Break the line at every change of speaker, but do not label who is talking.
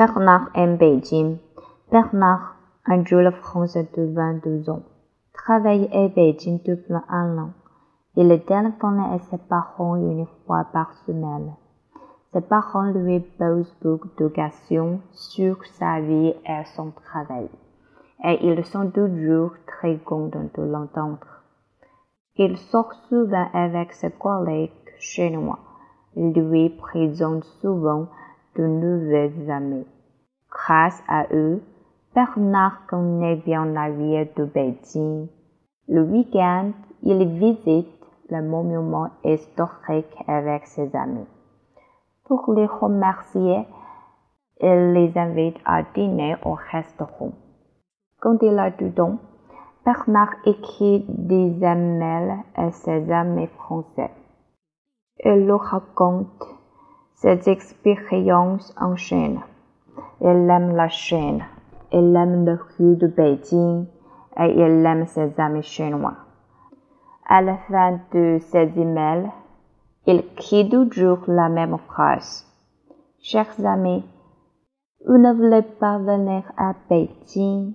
Bernard aime Beijing. Bernard, un jeune français de 22 ans, travaille à Beijing depuis un an. Il téléphone à ses parents une fois par semaine. Ses parents lui posent beaucoup de questions sur sa vie et son travail, et ils sont toujours très contents de l'entendre. Il sort souvent avec ses collègues chinois, lui présente souvent de nouveaux amis. Grâce à eux, Bernard connaît bien la vie de Beijing. Le week-end, il visite le monument historique avec ses amis. Pour les remercier, il les invite à dîner au restaurant. Quand il a du temps, Bernard écrit des emails à ses amis français. Il leur raconte ses expériences en Chine. Il aime la Chine. Il aime le rue de Beijing et il aime ses amis chinois. À la fin de ses emails, il crie toujours la même phrase. Chers amis, vous ne voulez pas venir à Beijing